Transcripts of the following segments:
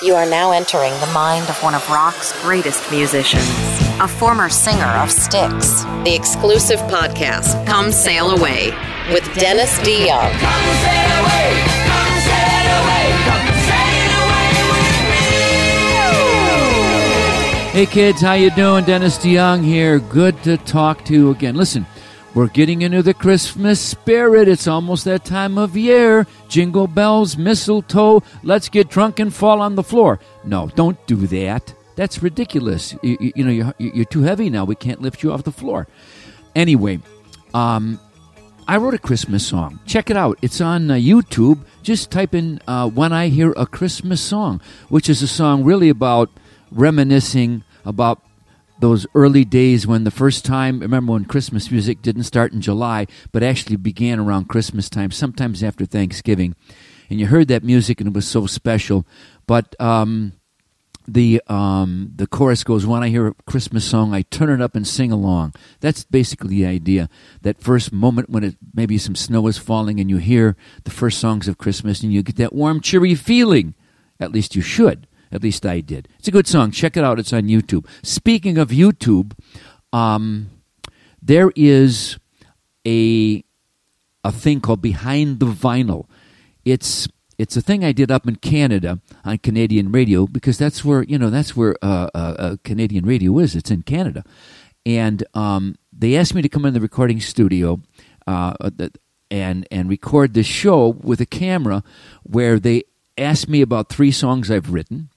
You are now entering the mind of one of rock's greatest musicians, a former singer of Styx. The exclusive podcast, Come Sail Away, with Dennis DeYoung. Come sail away, come sail away, come sail away with me. Hey kids, how you doing? Dennis DeYoung here. Good to talk to you again. Listen, we're getting into the Christmas spirit. It's almost that time of year. Jingle bells, mistletoe. Let's get drunk and fall on the floor. No, don't do that. That's ridiculous. You, you, you know, you're, you're too heavy now. We can't lift you off the floor. Anyway, um, I wrote a Christmas song. Check it out. It's on uh, YouTube. Just type in uh, When I Hear a Christmas Song, which is a song really about reminiscing about those early days when the first time, remember when Christmas music didn't start in July, but actually began around Christmas time, sometimes after Thanksgiving. And you heard that music and it was so special. But um, the um, the chorus goes, "When I hear a Christmas song, I turn it up and sing along." That's basically the idea. That first moment when it maybe some snow is falling and you hear the first songs of Christmas and you get that warm, cheery feeling. At least you should. At least I did. It's a good song. Check it out. It's on YouTube. Speaking of YouTube, um, there is a a thing called Behind the Vinyl. It's it's a thing I did up in Canada on Canadian radio because that's where you know that's where uh, uh, uh, Canadian radio is. It's in Canada, and um, they asked me to come in the recording studio uh, and and record this show with a camera, where they asked me about three songs I've written,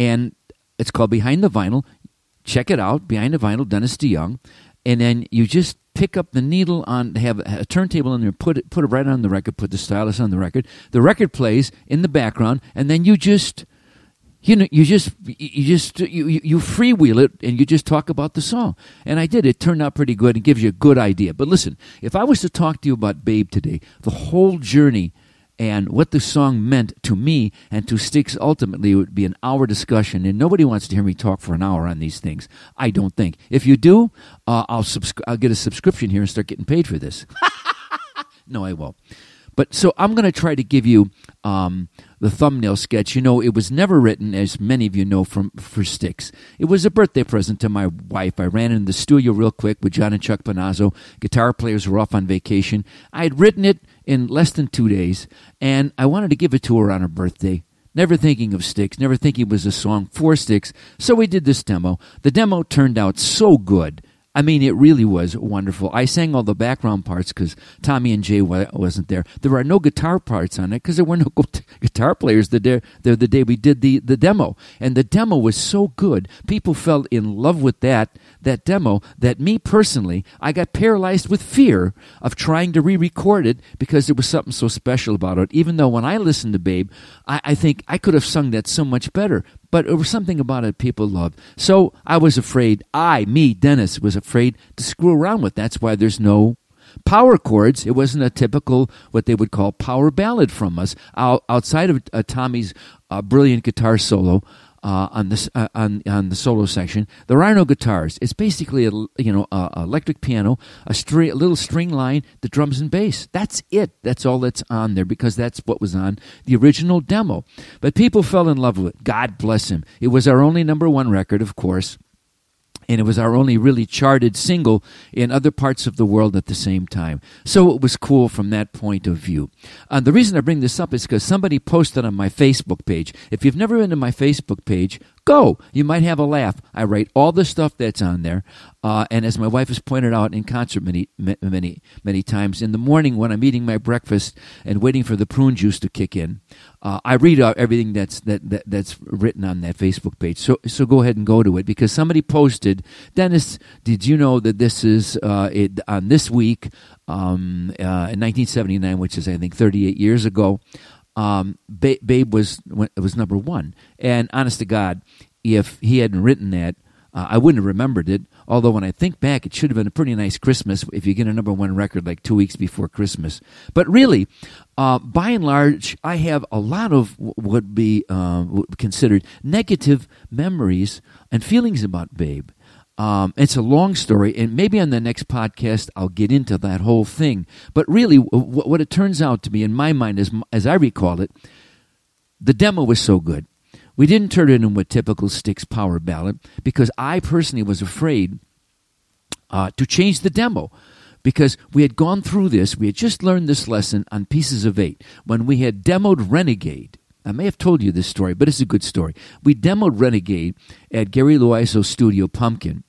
and it's called Behind the Vinyl. Check it out, Behind the Vinyl, Dennis DeYoung, and then you just pick up the needle on have a turntable in there put it put it right on the record put the stylus on the record. The record plays in the background and then you just you know you just you just you you freewheel it and you just talk about the song. And i did. It turned out pretty good and gives you a good idea. But listen if i was to talk to you about babe today the whole journey and what the song meant to me and to Styx ultimately would be an hour discussion. And nobody wants to hear me talk for an hour on these things. I don't think. If you do, uh, I'll I'll get a subscription here and start getting paid for this. no, I won't. But so I'm going to try to give you um, the thumbnail sketch. You know, it was never written, as many of you know, from for Styx. It was a birthday present to my wife. I ran in the studio real quick with John and Chuck Panazzo. Guitar players were off on vacation. I had written it in less than two days, and I wanted to give it to her on her birthday. Never thinking of Styx, never thinking it was a song for Styx. So we did this demo. The demo turned out so good. I mean, it really was wonderful. I sang all the background parts because Tommy and Jay wasn't there. There are no guitar parts on it because there were no guitar players the day, the, the day we did the, the demo. And the demo was so good. People fell in love with that that demo that me personally, I got paralyzed with fear of trying to re-record it because there was something so special about it. Even though when I listened to Babe, I, I think I could have sung that so much better. But it was something about it people loved. So I was afraid, I, me, Dennis, was afraid to screw around with. That's why there's no power chords. It wasn't a typical, what they would call power ballad from us. outside of uh, Tommy's uh, brilliant guitar solo, uh, on this uh, on on the solo section. There are no guitars. It's basically a you know a, a electric piano, a string, a little string line, the drums and bass. That's it. That's all that's on there because that's what was on the original demo. But people fell in love with it. God bless him. It was our only number one record, of course and it was our only really charted single in other parts of the world at the same time. So it was cool from that point of view. Uh, the reason I bring this up is because somebody posted on my Facebook page. If you've never been to my Facebook page, go. You might have a laugh. I write all the stuff that's on there. Uh, and as my wife has pointed out in concert many, many, many times, in the morning when I'm eating my breakfast and waiting for the prune juice to kick in, uh, I read out everything that's that, that, that's written on that Facebook page. So so go ahead and go to it because somebody posted, Dennis, did you know that this is uh, it, on this week um, uh, in 1979, which is I think 38 years ago um, ba- Babe was was number one. And honest to God, if he hadn't written that, uh, I wouldn't have remembered it. Although when I think back, it should have been a pretty nice Christmas if you get a number one record like two weeks before Christmas. But really, uh, by and large, I have a lot of what would be uh, considered negative memories and feelings about Babe. Um, it's a long story, and maybe on the next podcast I'll get into that whole thing. But really, w- what it turns out to be, in my mind, as as I recall it, the demo was so good we didn't turn it into a typical Styx power ballad because I personally was afraid uh, to change the demo because we had gone through this. We had just learned this lesson on Pieces of Eight when we had demoed Renegade. I may have told you this story, but it's a good story. We demoed Renegade at Gary Loizzo's studio, Pumpkin,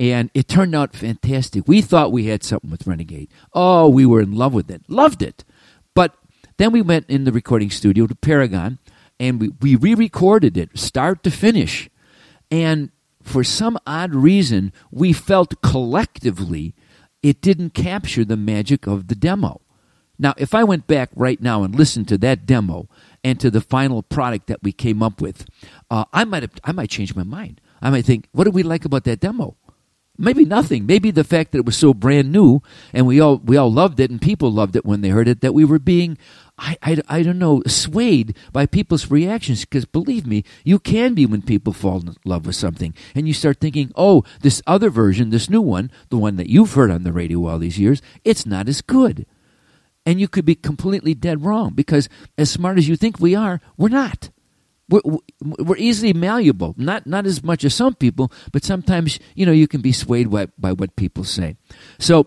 and it turned out fantastic. We thought we had something with Renegade. Oh, we were in love with it, loved it. But then we went in the recording studio to Paragon, and we, we re recorded it, start to finish. And for some odd reason, we felt collectively it didn't capture the magic of the demo. Now, if I went back right now and listened to that demo and to the final product that we came up with, uh, I might have, I might change my mind. I might think, what did we like about that demo? Maybe nothing. Maybe the fact that it was so brand new and we all we all loved it and people loved it when they heard it that we were being I, I, I don't know swayed by people's reactions. Because believe me you can be when people fall in love with something and you start thinking oh this other version this new one the one that you've heard on the radio all these years it's not as good. And you could be completely dead wrong because as smart as you think we are we're not we're, we're easily malleable. Not not as much as some people, but sometimes you know you can be swayed by, by what people say. So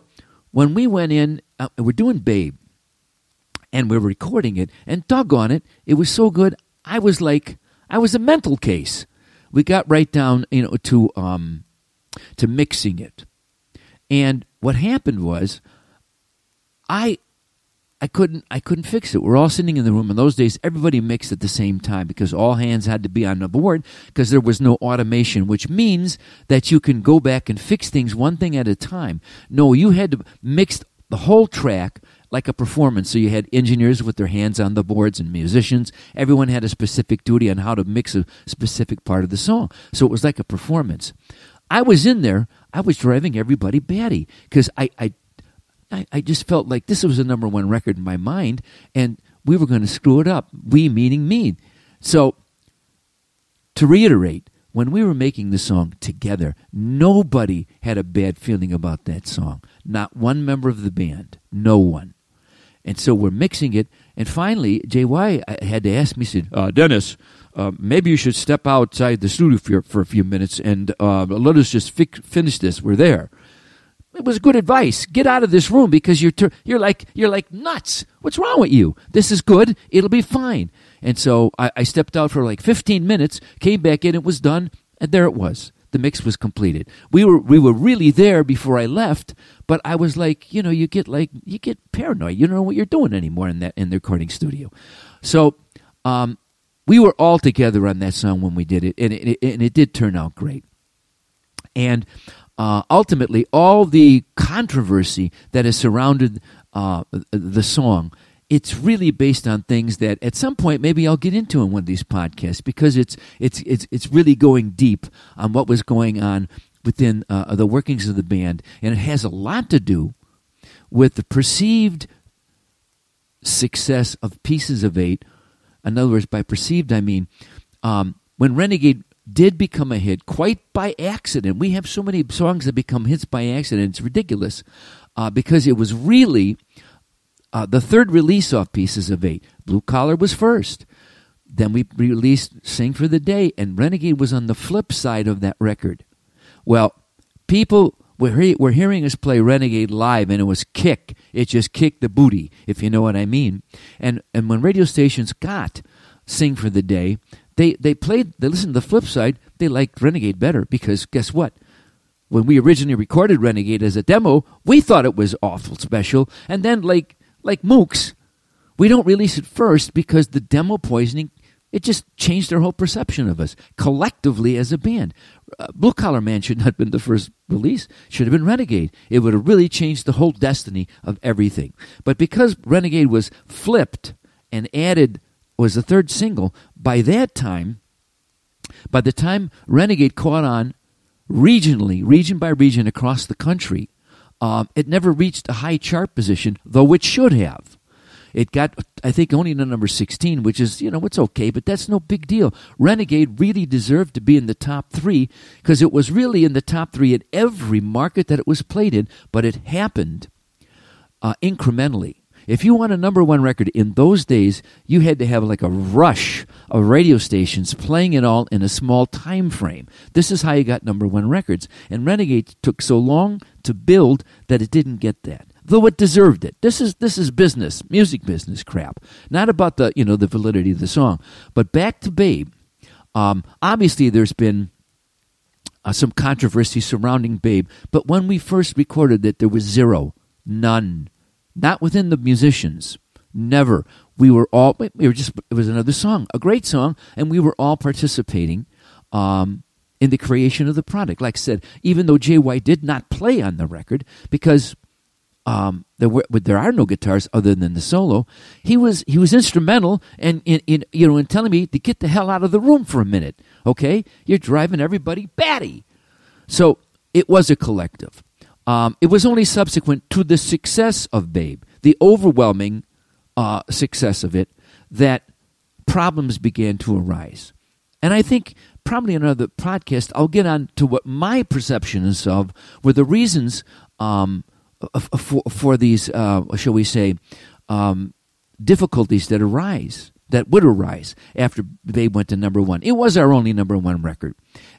when we went in, uh, we're doing Babe, and we're recording it, and doggone it, it was so good. I was like, I was a mental case. We got right down, you know, to um, to mixing it, and what happened was, I I couldn't I couldn't fix it. We're all sitting in the room. In those days, everybody mixed at the same time because all hands had to be on the board because there was no automation, which means that you can go back and fix things one thing at a time. No, you had to mix the whole track like a performance. So you had engineers with their hands on the boards and musicians. Everyone had a specific duty on how to mix a specific part of the song. So it was like a performance. I was in there. I was driving everybody batty because I, I I, I just felt like this was the number one record in my mind, and we were going to screw it up. We meaning me. So, to reiterate, when we were making the song together, nobody had a bad feeling about that song. Not one member of the band. No one. And so we're mixing it. And finally, JY had to ask me, said, uh, Dennis, uh, maybe you should step outside the studio for, for a few minutes and uh, let us just fi- finish this. We're there it was good advice. Get out of this room because you're ter- you're like you're like nuts. What's wrong with you? This is good. It'll be fine. And so I, I stepped out for like 15 minutes, came back in, it was done, and there it was. The mix was completed. We were we were really there before I left, but I was like, you know, you get like you get paranoid. You don't know what you're doing anymore in that in the recording studio. So um, we were all together on that song when we did it, and it, and it did turn out great. And uh, ultimately all the controversy that has surrounded uh, the song it's really based on things that at some point maybe I'll get into in one of these podcasts because it's it's it's it's really going deep on what was going on within uh, the workings of the band. And it has a lot to do with the perceived success of pieces of eight. In other words by perceived I mean um, when Renegade did become a hit quite by accident. We have so many songs that become hits by accident. It's ridiculous uh, because it was really uh, the third release off Pieces of Eight. Blue Collar was first. Then we released Sing for the Day, and Renegade was on the flip side of that record. Well, people were, he- were hearing us play Renegade live, and it was kick. It just kicked the booty, if you know what I mean. And, and when radio stations got Sing for the Day, they they played they listened to the flip side. They liked renegade better because guess what? When we originally recorded renegade as a demo we thought it was awful special. And then like like mooks we don't release it first because the demo poisoning it just changed our whole perception of us collectively as a band. Uh, blue collar man should not have been the first release. Should have been renegade. It would have really changed the whole destiny of everything. But because renegade was flipped and added was the third single. By that time, by the time Renegade caught on regionally, region by region across the country, um, it never reached a high chart position, though it should have. It got, I think, only to number 16, which is, you know, it's okay, but that's no big deal. Renegade really deserved to be in the top three because it was really in the top three at every market that it was played in, but it happened uh, incrementally. If you want a number one record in those days, you had to have like a rush of radio stations playing it all in a small time frame. This is how you got number one records. And Renegade took so long to build that it didn't get that. Though it deserved it. This is this is business, music business crap. Not about the you know the validity of the song. But back to Babe. Um, obviously, there's been uh, some controversy surrounding Babe, but when we first recorded it, there was zero, none, not within the musicians, never. We were all we were just it was another song, a great song, and we were all participating um, in the creation of the product. Like I said, even though JY did not play on the record because um, there were there are no guitars other than the solo. He was he was instrumental and in, in you know in telling me to get the hell out of the room for a minute. Okay, you're driving everybody batty. So it was a collective. Um, it was only subsequent to the success of Babe, the overwhelming uh, success of it, that problems began to arise. And I think probably another podcast, I'll get on to what my perception is of were the reasons um, for, for these, uh, shall we say, um, difficulties that arise, that would arise after Babe went to number one. It was our only number one record.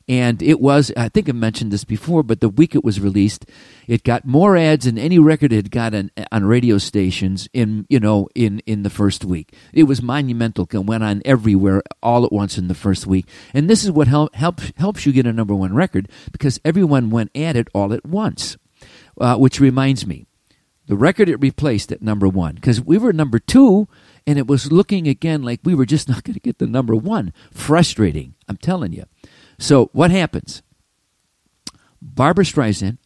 And it was, I think I mentioned this before, but the week it was released, it got more ads than any record it had gotten on, radio stations in, you know, in, in the first week. It was monumental. It went on everywhere all at once in the first week. And this is what help, helps, helps you get a number one record because everyone went at it all at once. Uh, which reminds me, the record it replaced at number one, because we were number two, and it was looking again like we were just not going to get the number one. Frustrating, I'm telling you. So what happens? Barbra Streisand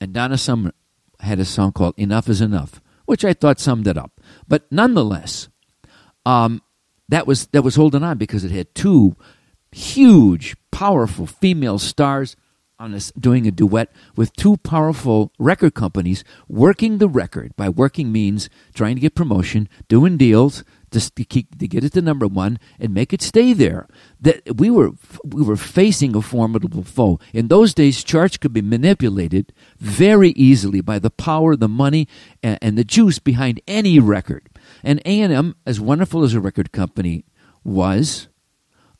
and Donna Summer had a song called "Enough Is Enough," which I thought summed it up. But nonetheless, um, that was that was holding on because it had two huge, powerful female stars on this, doing a duet with two powerful record companies working the record. By working means trying to get promotion, doing deals to, keep, to get it to number one and make it stay there. That we were we were facing a formidable foe. In those days, charts could be manipulated very easily by the power, the money, and, and the juice behind any record. And A and M, as wonderful as a record company was,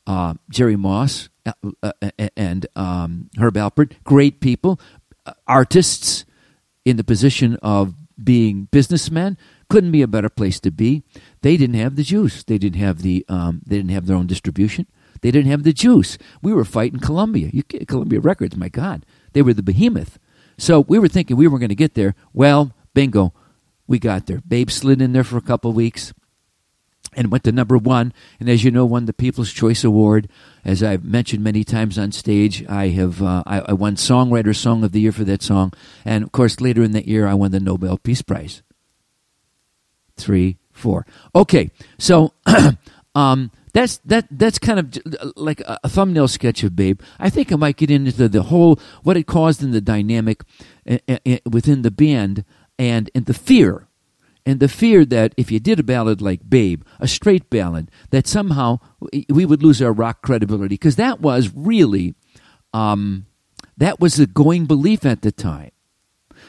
uh, Jerry Moss uh, uh, and um, Herb Alpert, great people, uh, artists in the position of being businessmen. Couldn't be a better place to be. They didn't have the juice. They didn't have the. Um, they didn't have their own distribution. They didn't have the juice. We were fighting Columbia. You, Columbia Records, my God, they were the behemoth. So we were thinking we were going to get there. Well, bingo, we got there. Babe slid in there for a couple weeks and went to number one. And as you know, won the People's Choice Award. As I've mentioned many times on stage, I have uh, I, I, won Songwriter Song of the Year for that song, and of course later in that year I won the Nobel Peace Prize. Three, four. Okay, so um, that's that that's kind of like a, a, thumbnail sketch of Babe. I think I might get into the, whole what it caused in the dynamic within the band and and the fear and the fear that if you did a ballad like Babe, a straight ballad, that somehow we would lose our rock credibility because that was really um, that was the going belief at the time.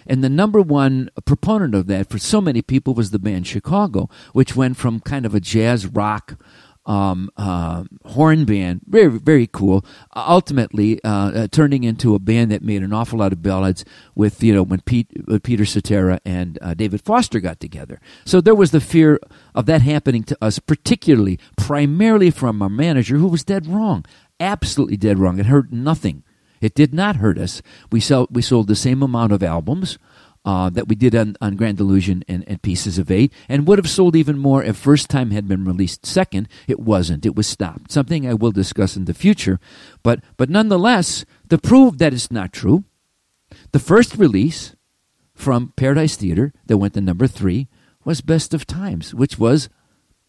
And the number one proponent of that for so many people was the band Chicago, which went from kind of a jazz rock um, uh, horn band, very very cool. Uh, ultimately, uh, turning into a band that made an awful lot of ballads with you know when Pete, uh, Peter Cetera and uh, David Foster got together. So there was the fear of that happening to us, particularly primarily from our manager, who was dead wrong, absolutely dead wrong. It hurt nothing. It did not hurt us. We sell, we sold the same amount of albums uh, that we did on, on Grand Illusion and, and Pieces of Eight, and would have sold even more if First Time had been released second. It wasn't. It was stopped. Something I will discuss in the future. But, but nonetheless, to prove that it's not true, the first release from Paradise Theater that went to number three was Best of Times, which was,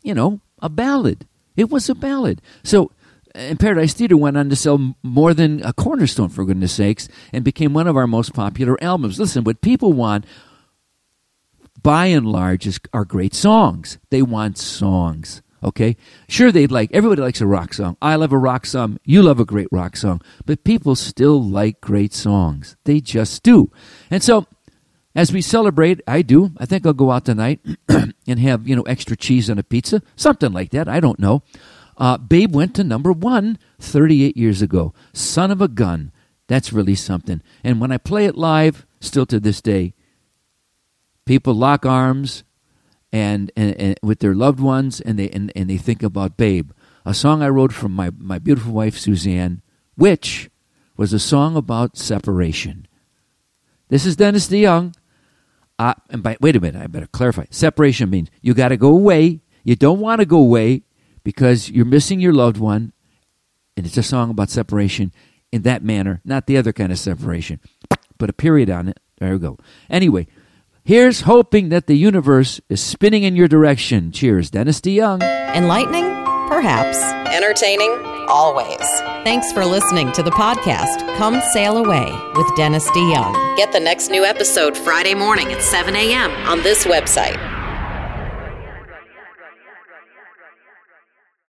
you know, a ballad. It was a ballad. So and Paradise Theater went on to sell more than a cornerstone, for goodness sakes, and became one of our most popular albums. Listen, what people want, by and large, is, are great songs. They want songs. Okay, sure they'd like everybody likes a rock song. I love a rock song. You love a great rock song, but people still like great songs. They just do. And so, as we celebrate, I do. I think I'll go out tonight and have, you know, extra cheese on a pizza, something like that. I don't know. Uh, Babe went to number one 38 years ago. Son of a gun. That's really something. And when I play it live, still to this day, people lock arms and, and, and with their loved ones and they, and, and they think about Babe. A song I wrote for my, my beautiful wife, Suzanne, which was a song about separation. This is Dennis DeYoung. Uh, and by, wait a minute, I better clarify. Separation means you got to go away. You don't want to go away because you're missing your loved one. And it's a song about separation in that manner, not the other kind of separation. Put a period on it. There we go. Anyway, here's hoping that the universe is spinning in your direction. Cheers, Dennis DeYoung. Enlightening? Perhaps. Entertaining? Always. Thanks for listening to the podcast Come Sail Away with Dennis DeYoung. Get the next new episode Friday morning at 7 a.m. on this website,